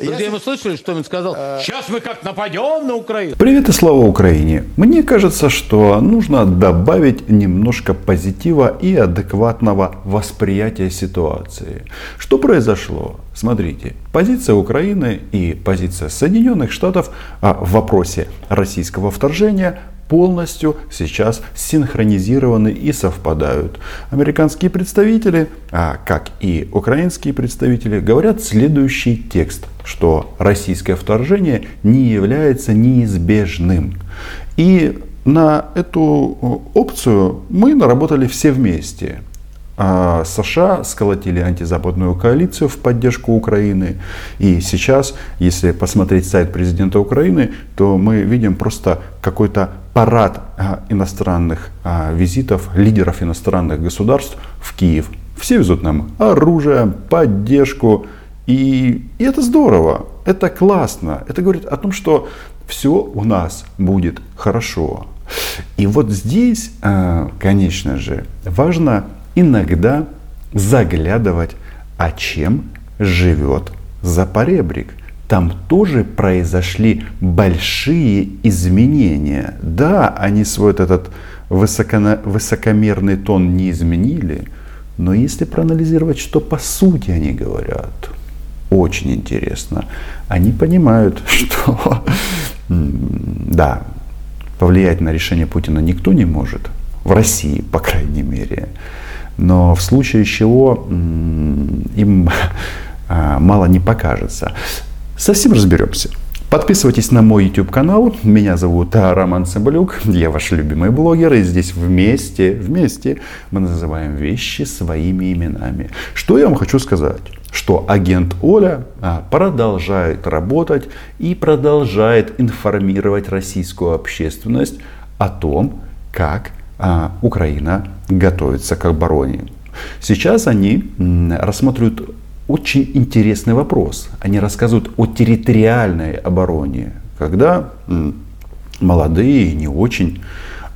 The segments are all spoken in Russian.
Друзья, мы слышали, что он сказал? Сейчас мы как нападем на Украину. Привет и слава Украине! Мне кажется, что нужно добавить немножко позитива и адекватного восприятия ситуации. Что произошло? Смотрите, позиция Украины и позиция Соединенных Штатов а, в вопросе российского вторжения полностью сейчас синхронизированы и совпадают. Американские представители, а как и украинские представители, говорят следующий текст, что российское вторжение не является неизбежным. И на эту опцию мы наработали все вместе. А США сколотили антизападную коалицию в поддержку Украины. И сейчас, если посмотреть сайт президента Украины, то мы видим просто какой-то парад а, иностранных а, визитов лидеров иностранных государств в Киев. Все везут нам оружие, поддержку. И, и это здорово, это классно. Это говорит о том, что все у нас будет хорошо. И вот здесь, конечно же, важно иногда заглядывать, а чем живет Запоребрик. Там тоже произошли большие изменения. Да, они свой этот высоко, высокомерный тон не изменили, но если проанализировать, что по сути они говорят, очень интересно. Они понимают, что да, повлиять на решение Путина никто не может, в России, по крайней мере. Но в случае чего им а, мало не покажется. Совсем разберемся. Подписывайтесь на мой YouTube канал. Меня зовут Роман Цымбалюк. Я ваш любимый блогер. И здесь вместе, вместе мы называем вещи своими именами. Что я вам хочу сказать? Что агент Оля а, продолжает работать и продолжает информировать российскую общественность о том, как Украина готовится к обороне. Сейчас они рассматривают очень интересный вопрос. Они рассказывают о территориальной обороне, когда молодые, не очень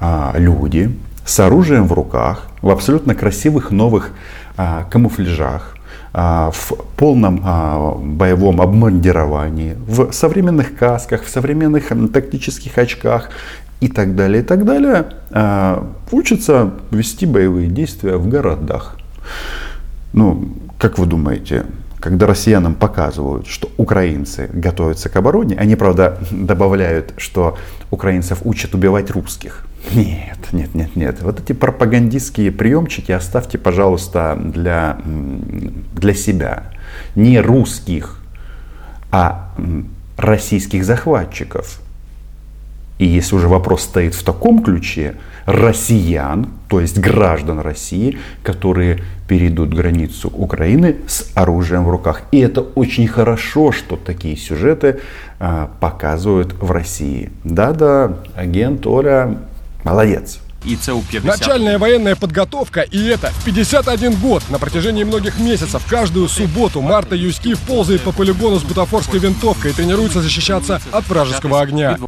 а, люди с оружием в руках, в абсолютно красивых новых а, камуфляжах, а, в полном боевом обмундировании, в современных касках, в современных тактических очках и так далее, и так далее, а, учатся вести боевые действия в городах. Ну, как вы думаете, когда россиянам показывают, что украинцы готовятся к обороне, они, правда, добавляют, что украинцев учат убивать русских. Нет, нет, нет, нет. Вот эти пропагандистские приемчики оставьте, пожалуйста, для, для себя. Не русских, а российских захватчиков. И если уже вопрос стоит в таком ключе, россиян, то есть граждан России, которые перейдут границу Украины с оружием в руках. И это очень хорошо, что такие сюжеты а, показывают в России. Да-да, агент Оля молодец. И це у 50. Начальная военная подготовка, и это в 51 год. На протяжении многих месяцев, каждую субботу Марта Юськив ползает по полигону с бутафорской винтовкой и тренируется защищаться от вражеского огня.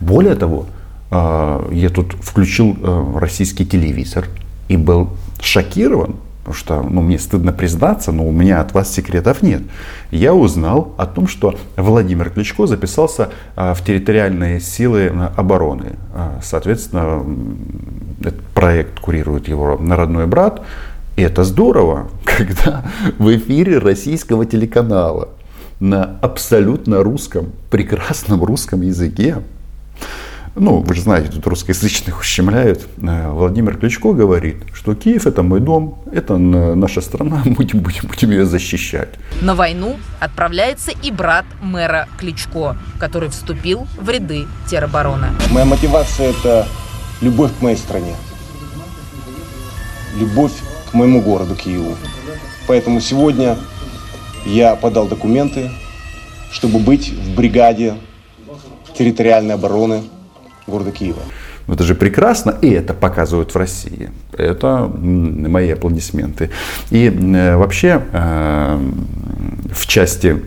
Более того, а, я тут включил э, российский телевизор и был шокирован потому что ну, мне стыдно признаться, но у меня от вас секретов нет. Я узнал о том, что Владимир Кличко записался а, в территориальные силы обороны. А, соответственно, этот проект курирует его родной брат. И это здорово, когда в эфире российского телеканала на абсолютно русском, прекрасном русском языке ну, вы же знаете, тут русскоязычных ущемляют. Э, Владимир Кличко говорит, что Киев это мой дом, это наша страна, мы будем, будем, будем ее защищать. На войну отправляется и брат мэра Кличко, который вступил в ряды теробороны. Моя мотивация это любовь к моей стране, любовь к моему городу Киеву. Поэтому сегодня я подал документы, чтобы быть в бригаде территориальной обороны города Киева. Это же прекрасно, и это показывают в России. Это мои аплодисменты. И э, вообще э, в части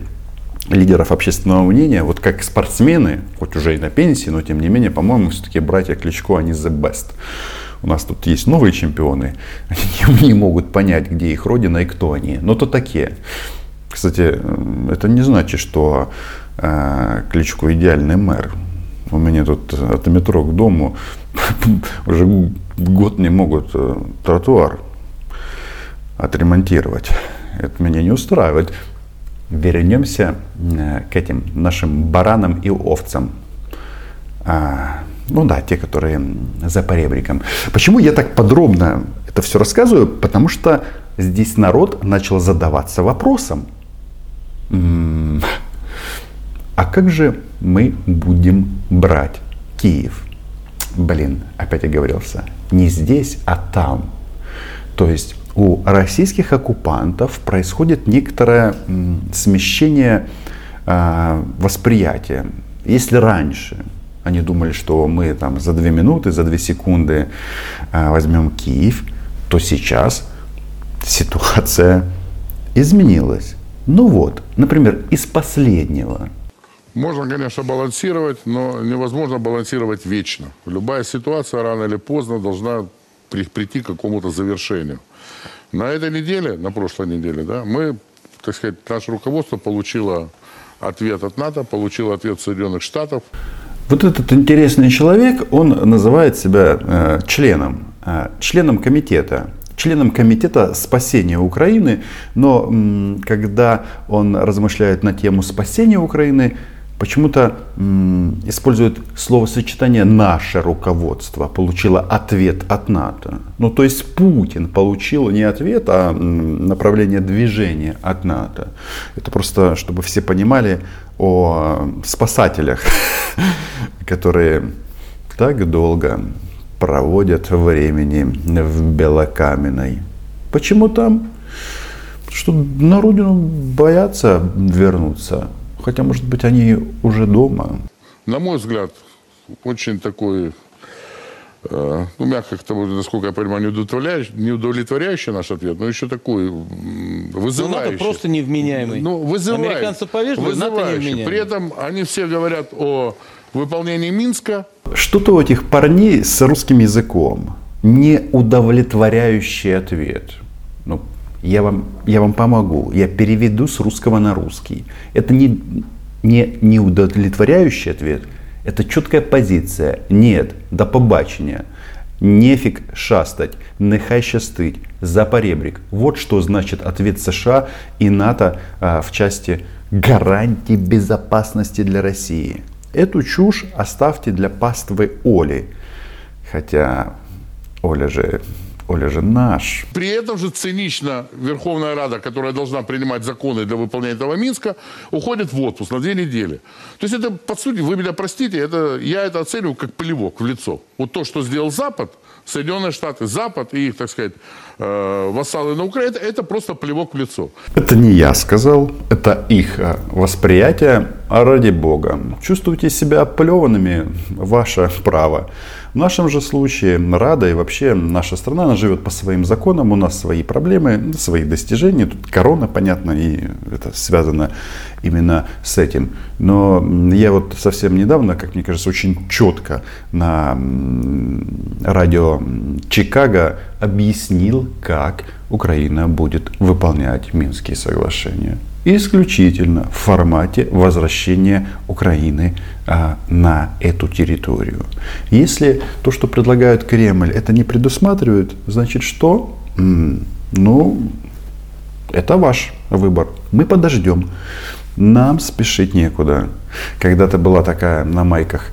лидеров общественного мнения, вот как спортсмены, хоть уже и на пенсии, но тем не менее, по-моему, все-таки братья Кличко, они the best. У нас тут есть новые чемпионы, они не могут понять, где их родина и кто они, но то такие. Кстати, это не значит, что э, Кличко идеальный мэр. У меня тут от метро к дому уже год не могут э, тротуар отремонтировать. Это меня не устраивает. Вернемся э, к этим нашим баранам и овцам. А, ну да, те, которые за поребриком. Почему я так подробно это все рассказываю? Потому что здесь народ начал задаваться вопросом. А как же мы будем брать Киев? Блин, опять оговорился. Не здесь, а там. То есть у российских оккупантов происходит некоторое смещение э, восприятия. Если раньше они думали, что мы там за две минуты, за две секунды э, возьмем Киев, то сейчас ситуация изменилась. Ну вот, например, из последнего. Можно, конечно, балансировать, но невозможно балансировать вечно. Любая ситуация рано или поздно должна прийти к какому-то завершению. На этой неделе, на прошлой неделе, да, мы, так сказать, наше руководство получило ответ от НАТО, получило ответ Соединенных Штатов. Вот этот интересный человек, он называет себя э, членом, э, членом комитета членом комитета спасения Украины, но м, когда он размышляет на тему спасения Украины, почему-то использует словосочетание «наше руководство» получило ответ от НАТО. Ну, то есть Путин получил не ответ, а направление движения от НАТО. Это просто, чтобы все понимали о спасателях, которые так долго проводят времени в Белокаменной. Почему там? Что на родину боятся вернуться. Хотя, может быть, они уже дома. На мой взгляд, очень такой, э, ну, мягко, насколько я понимаю, неудовлетворяющий, неудовлетворяющий наш ответ, но еще такой вызывающий. Ну, НАТО просто невменяемый. Ну, вызывающий. Американцы повежливы, НАТО невменяемый. При этом они все говорят о выполнении Минска. Что-то у этих парней с русским языком неудовлетворяющий ответ. Я вам, я вам помогу, я переведу с русского на русский. Это не, не неудовлетворяющий ответ, это четкая позиция. Нет, до побачення. Нефиг шастать, нехай щастить, за поребрик. Вот что значит ответ США и НАТО а, в части гарантий безопасности для России. Эту чушь оставьте для паствы Оли. Хотя Оля же Оля же наш. При этом же цинично Верховная Рада, которая должна принимать законы для выполнения этого Минска, уходит в отпуск на две недели. То есть это, по сути, вы меня простите, это, я это оцениваю как плевок в лицо. Вот то, что сделал Запад, Соединенные Штаты, Запад и их, так сказать, э, вассалы на Украине, это просто плевок в лицо. Это не я сказал, это их э, восприятие, а ради бога. Чувствуете себя оплеванными, ваше право. В нашем же случае Рада и вообще наша страна, она живет по своим законам, у нас свои проблемы, свои достижения. Тут корона, понятно, и это связано именно с этим. Но я вот совсем недавно, как мне кажется, очень четко на радио Чикаго объяснил, как Украина будет выполнять Минские соглашения исключительно в формате возвращения Украины а, на эту территорию. Если то, что предлагает Кремль, это не предусматривает, значит что? Ну, это ваш выбор. Мы подождем. Нам спешить некуда. Когда-то была такая на майках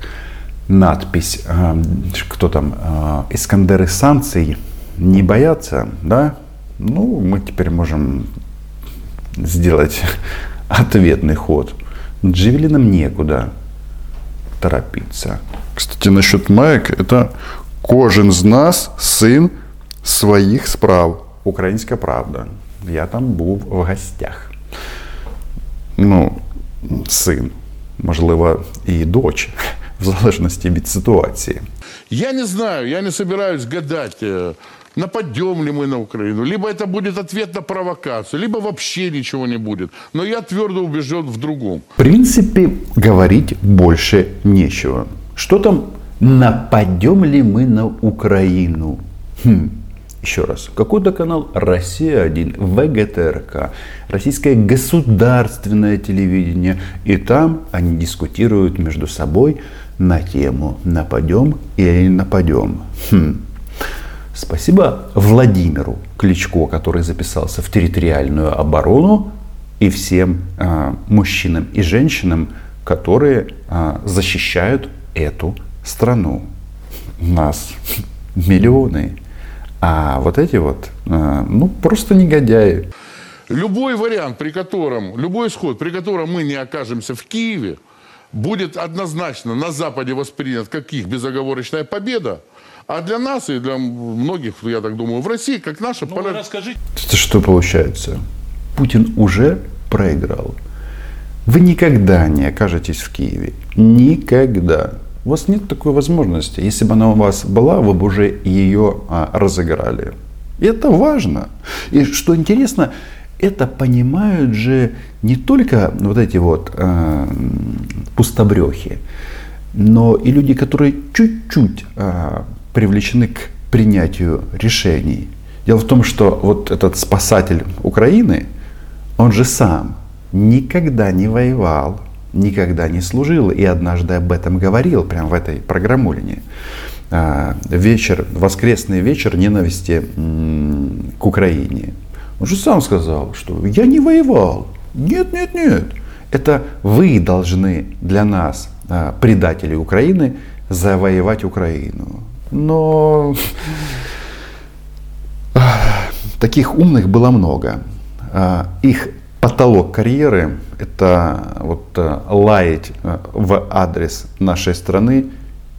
надпись, э, кто там, э, Искандеры санкций не боятся, да? Ну, мы теперь можем сделать ответный ход. Джевелинам некуда торопиться. Кстати, насчет маек, это кожен из нас сын своих справ. Українська правда. Я там був в гостях. Ну, син, можливо, і дочь, в залежності від ситуації. Я не знаю, я не собираюсь гадать, э, нападем ли мы на Украину, либо это будет ответ на провокацию, либо вообще ничего не будет. Но я твердо убежден в другом. В принципе, говорить больше нечего. Что там, нападем ли мы на Украину? Хм. Еще раз, какой-то канал «Россия-1», ВГТРК, российское государственное телевидение. И там они дискутируют между собой на тему «Нападем или не нападем». Хм. Спасибо Владимиру Кличко, который записался в территориальную оборону, и всем э, мужчинам и женщинам, которые э, защищают эту страну. Нас миллионы. А вот эти вот, э, ну, просто негодяи. Любой вариант, при котором, любой исход, при котором мы не окажемся в Киеве, будет однозначно на Западе воспринят как их безоговорочная победа, а для нас и для многих, я так думаю, в России, как наша... Ну, вы расскажите. Это что получается? Путин уже проиграл. Вы никогда не окажетесь в Киеве. Никогда. У вас нет такой возможности. Если бы она у вас была, вы бы уже ее а, разыграли. И это важно. И что интересно, это понимают же не только вот эти вот э, пустобрехи, но и люди, которые чуть-чуть э, привлечены к принятию решений. Дело в том, что вот этот спасатель Украины, он же сам никогда не воевал, никогда не служил и однажды об этом говорил, прямо в этой программулине. А, вечер, воскресный вечер ненависти к Украине. Он же сам сказал, что я не воевал. Нет, нет, нет. Это вы должны для нас, а, предатели Украины, завоевать Украину. Но таких умных было много. А, их потолок карьеры – это вот э, лаять э, в адрес нашей страны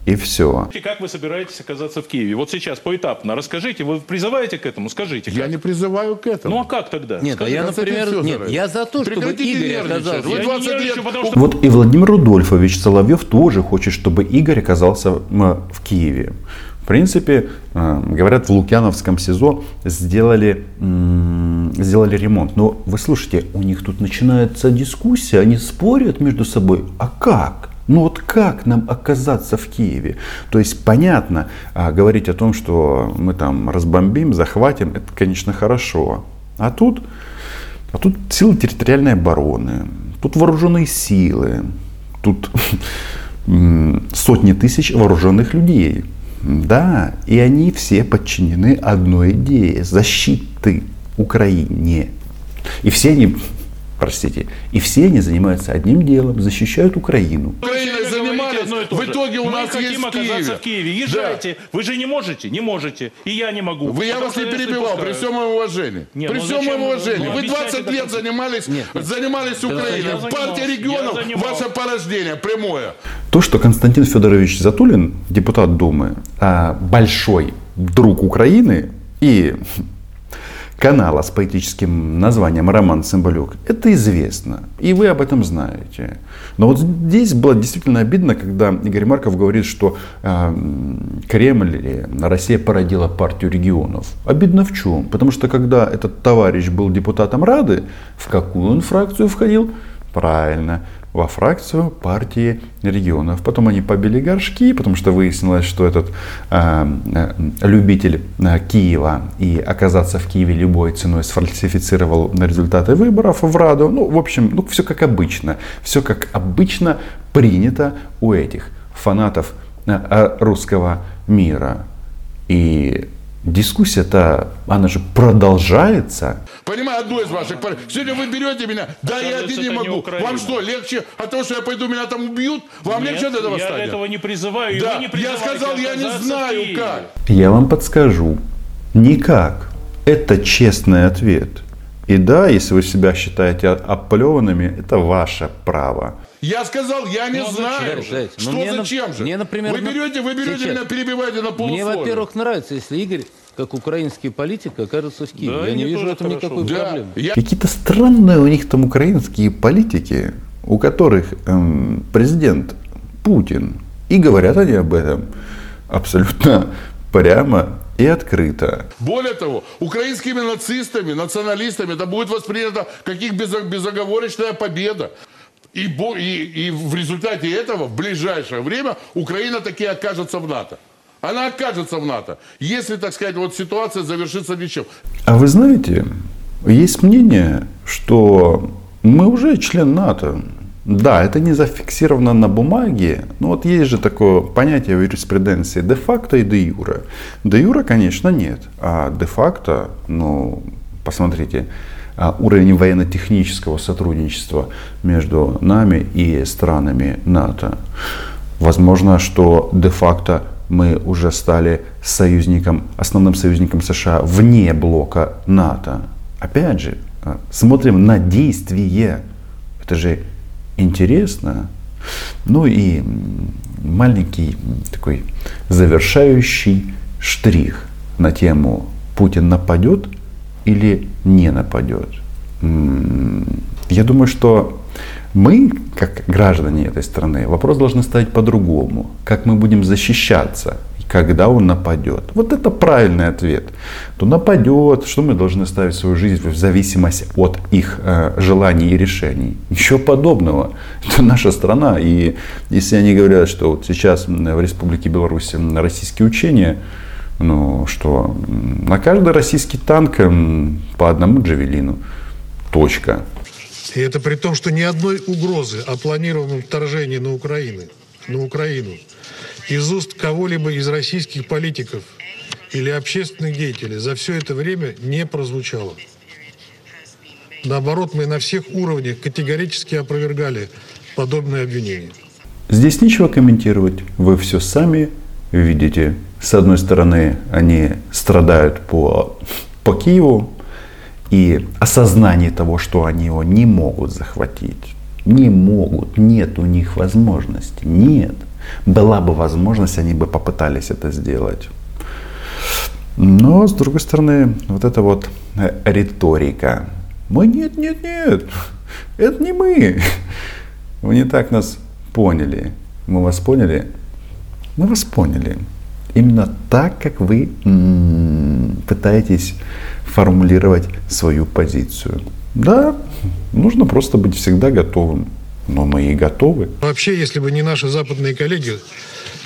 и все. Как вы собираетесь оказаться в Киеве? Вот сейчас поэтапно расскажите. Вы призываете к этому? Скажите. Я как? не призываю к этому. Ну а как тогда? Нет, а я, например, нет, я за то, чтобы Игорь оказался. Вы Я не 20 лет... нервничаю, потому что- Вот и Владимир Рудольфович Соловьев тоже хочет, чтобы Игорь оказался в Киеве. В принципе, э, говорят, в Лукьяновском СИЗО сделали, сделали ремонт. Но вы слушайте, у них тут начинается дискуссия, они спорят между собой. А как? Ну вот как нам оказаться в Киеве? То есть понятно, а, говорить о том, что мы там разбомбим, захватим, это, конечно, хорошо. А тут, а тут силы территориальной обороны, тут вооруженные силы, тут сотни тысяч вооруженных людей. Да, и они все подчинены одной идее защиты Украине. И все они, простите, и все они занимаются одним делом, защищают Украину. Говорите занимались, в итоге у Мы нас хотим есть Киеве. в Киеве. Езжайте. Вы же не можете? Не можете. И я не могу. Вы, я вас не перебивал, при всем моем уважении. Не, при ну всем моем вы- уважении. ну, Вы объясняйте 20 до лет занимались, Нет, нет. занимались Украиной. Партия регионов, ваше порождение прямое. То, что Константин Федорович Затулин, депутат Думы, а, большой друг Украины и канала с поэтическим названием «Роман Цымбалюк», это известно. И вы об этом знаете. Но вот здесь было действительно обидно, когда Игорь Марков говорит, что э, Кремль или Россия породила партию регионов. Обидно в чем? Потому что когда этот товарищ был депутатом Рады, в какую он фракцию входил? Правильно, во фракцию партии регионов. Потом они побили горшки, потому что выяснилось, что этот э, э, любитель э, Киева и оказаться в Киеве любой ценой сфальсифицировал результаты выборов в Раду. Ну, в общем, ну, все как обычно. Все как обычно принято у этих фанатов э, русского мира. И дискуссия-то, она же продолжается. Понимаю, одно из ваших пар- Сегодня вы берете меня, да я один не не могу. Украина. Вам что, легче от того, что я пойду, меня там убьют? Вам Нет, легче от этого я станет? этого не призываю. Да, не я сказал, я не знаю как. Я вам подскажу. Никак. Это честный ответ. И да, если вы себя считаете оплеванными, это ваше право. Я сказал, я не Ну, а знаю. зачем? Знаете, ну, Что мне, зачем же? мне, например, вы на- берете, вы берете сейчас. меня, перебиваете на Мне, полусловие. во-первых, нравится, если Игорь, как украинский политик, окажется в Киеве. Да, я не мне вижу в этом хорошо. никакой да, проблемы. я Какие-то странные у них там украинские политики, у которых эм, президент Путин. И говорят они об этом абсолютно прямо и открыто. Более того, украинскими нацистами, националистами это будет воспринято как их безо- безоговорочная победа. И, и, и в результате этого в ближайшее время Украина таки окажется в НАТО. Она окажется в НАТО, если, так сказать, вот ситуация завершится ничем. А вы знаете, есть мнение, что мы уже член НАТО. Да, это не зафиксировано на бумаге, но вот есть же такое понятие в юриспруденции де-факто и де-юре. Де-юре, конечно, нет, а де-факто, ну, посмотрите, уровень военно-технического сотрудничества между нами и странами НАТО. Возможно, что де-факто мы уже стали союзником, основным союзником США вне блока НАТО. Опять же, а, смотрим на действие. Это же интересно. Ну и маленький такой завершающий штрих на тему Путин нападет или не нападет. Я думаю, что мы, как граждане этой страны, вопрос должны ставить по-другому. Как мы будем защищаться, когда он нападет. Вот это правильный ответ. То нападет, что мы должны ставить свою жизнь в зависимость от их э, желаний и решений. Ничего подобного. Это наша страна. И если они говорят, что вот сейчас в Республике Беларусь российские учения, ну что, на каждый российский танк м, по одному джавелину. Точка. И это при том, что ни одной угрозы о планированном вторжении на Украину, на Украину из уст кого-либо из российских политиков или общественных деятелей за все это время не прозвучало. Наоборот, мы на всех уровнях категорически опровергали подобные обвинения. Здесь нечего комментировать. Вы все сами видите. С одной стороны, они страдают по, по Киеву, и осознание того, что они его не могут захватить. Не могут, нет у них возможности, нет. Была бы возможность, они бы попытались это сделать. Но, с другой стороны, вот эта вот э, риторика. Мы нет, нет, нет, это не мы. Вы не так нас поняли. Мы вас поняли? Мы вас поняли. Именно так, как вы пытаетесь формулировать свою позицию. Да, нужно просто быть всегда готовым. Но мы и готовы. Вообще, если бы не наши западные коллеги,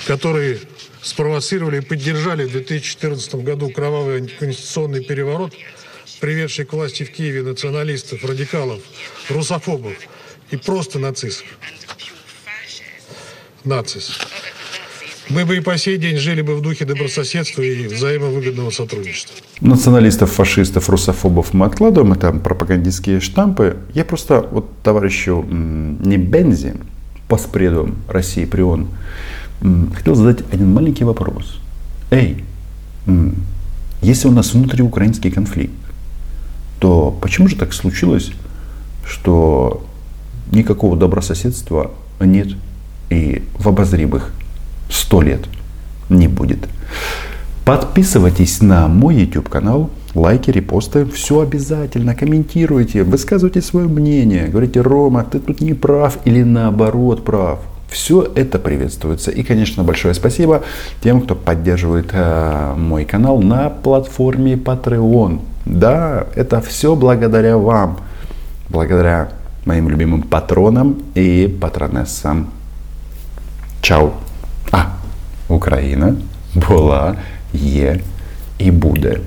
которые спровоцировали и поддержали в 2014 году кровавый антиконституционный переворот, приведший к власти в Киеве националистов, радикалов, русофобов и просто нацистов. Нацис. Мы бы и по сей день жили бы в духе добрососедства и взаимовыгодного сотрудничества. Националистов, фашистов, русофобов мы откладываем, это пропагандистские штампы. Я просто вот товарищу не Бензи, постпреду России при ООН, м, хотел задать один маленький вопрос. Эй, если у нас внутриукраинский конфликт, то почему же так случилось, что никакого добрососедства нет и в обозримых сто лет не будет. Подписывайтесь на мой YouTube канал, лайки, репосты, все обязательно, комментируйте, высказывайте свое мнение, говорите, Рома, ты тут не прав или наоборот прав. Все это приветствуется. И, конечно, большое спасибо тем, кто поддерживает э, мой канал на платформе Patreon. Да, это все благодаря вам, благодаря моим любимым патронам и патронессам. Чао. А, Україна була, є і буде.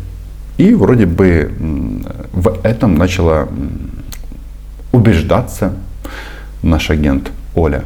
И вроде бы м, в этом начала м, убеждаться наш агент Оля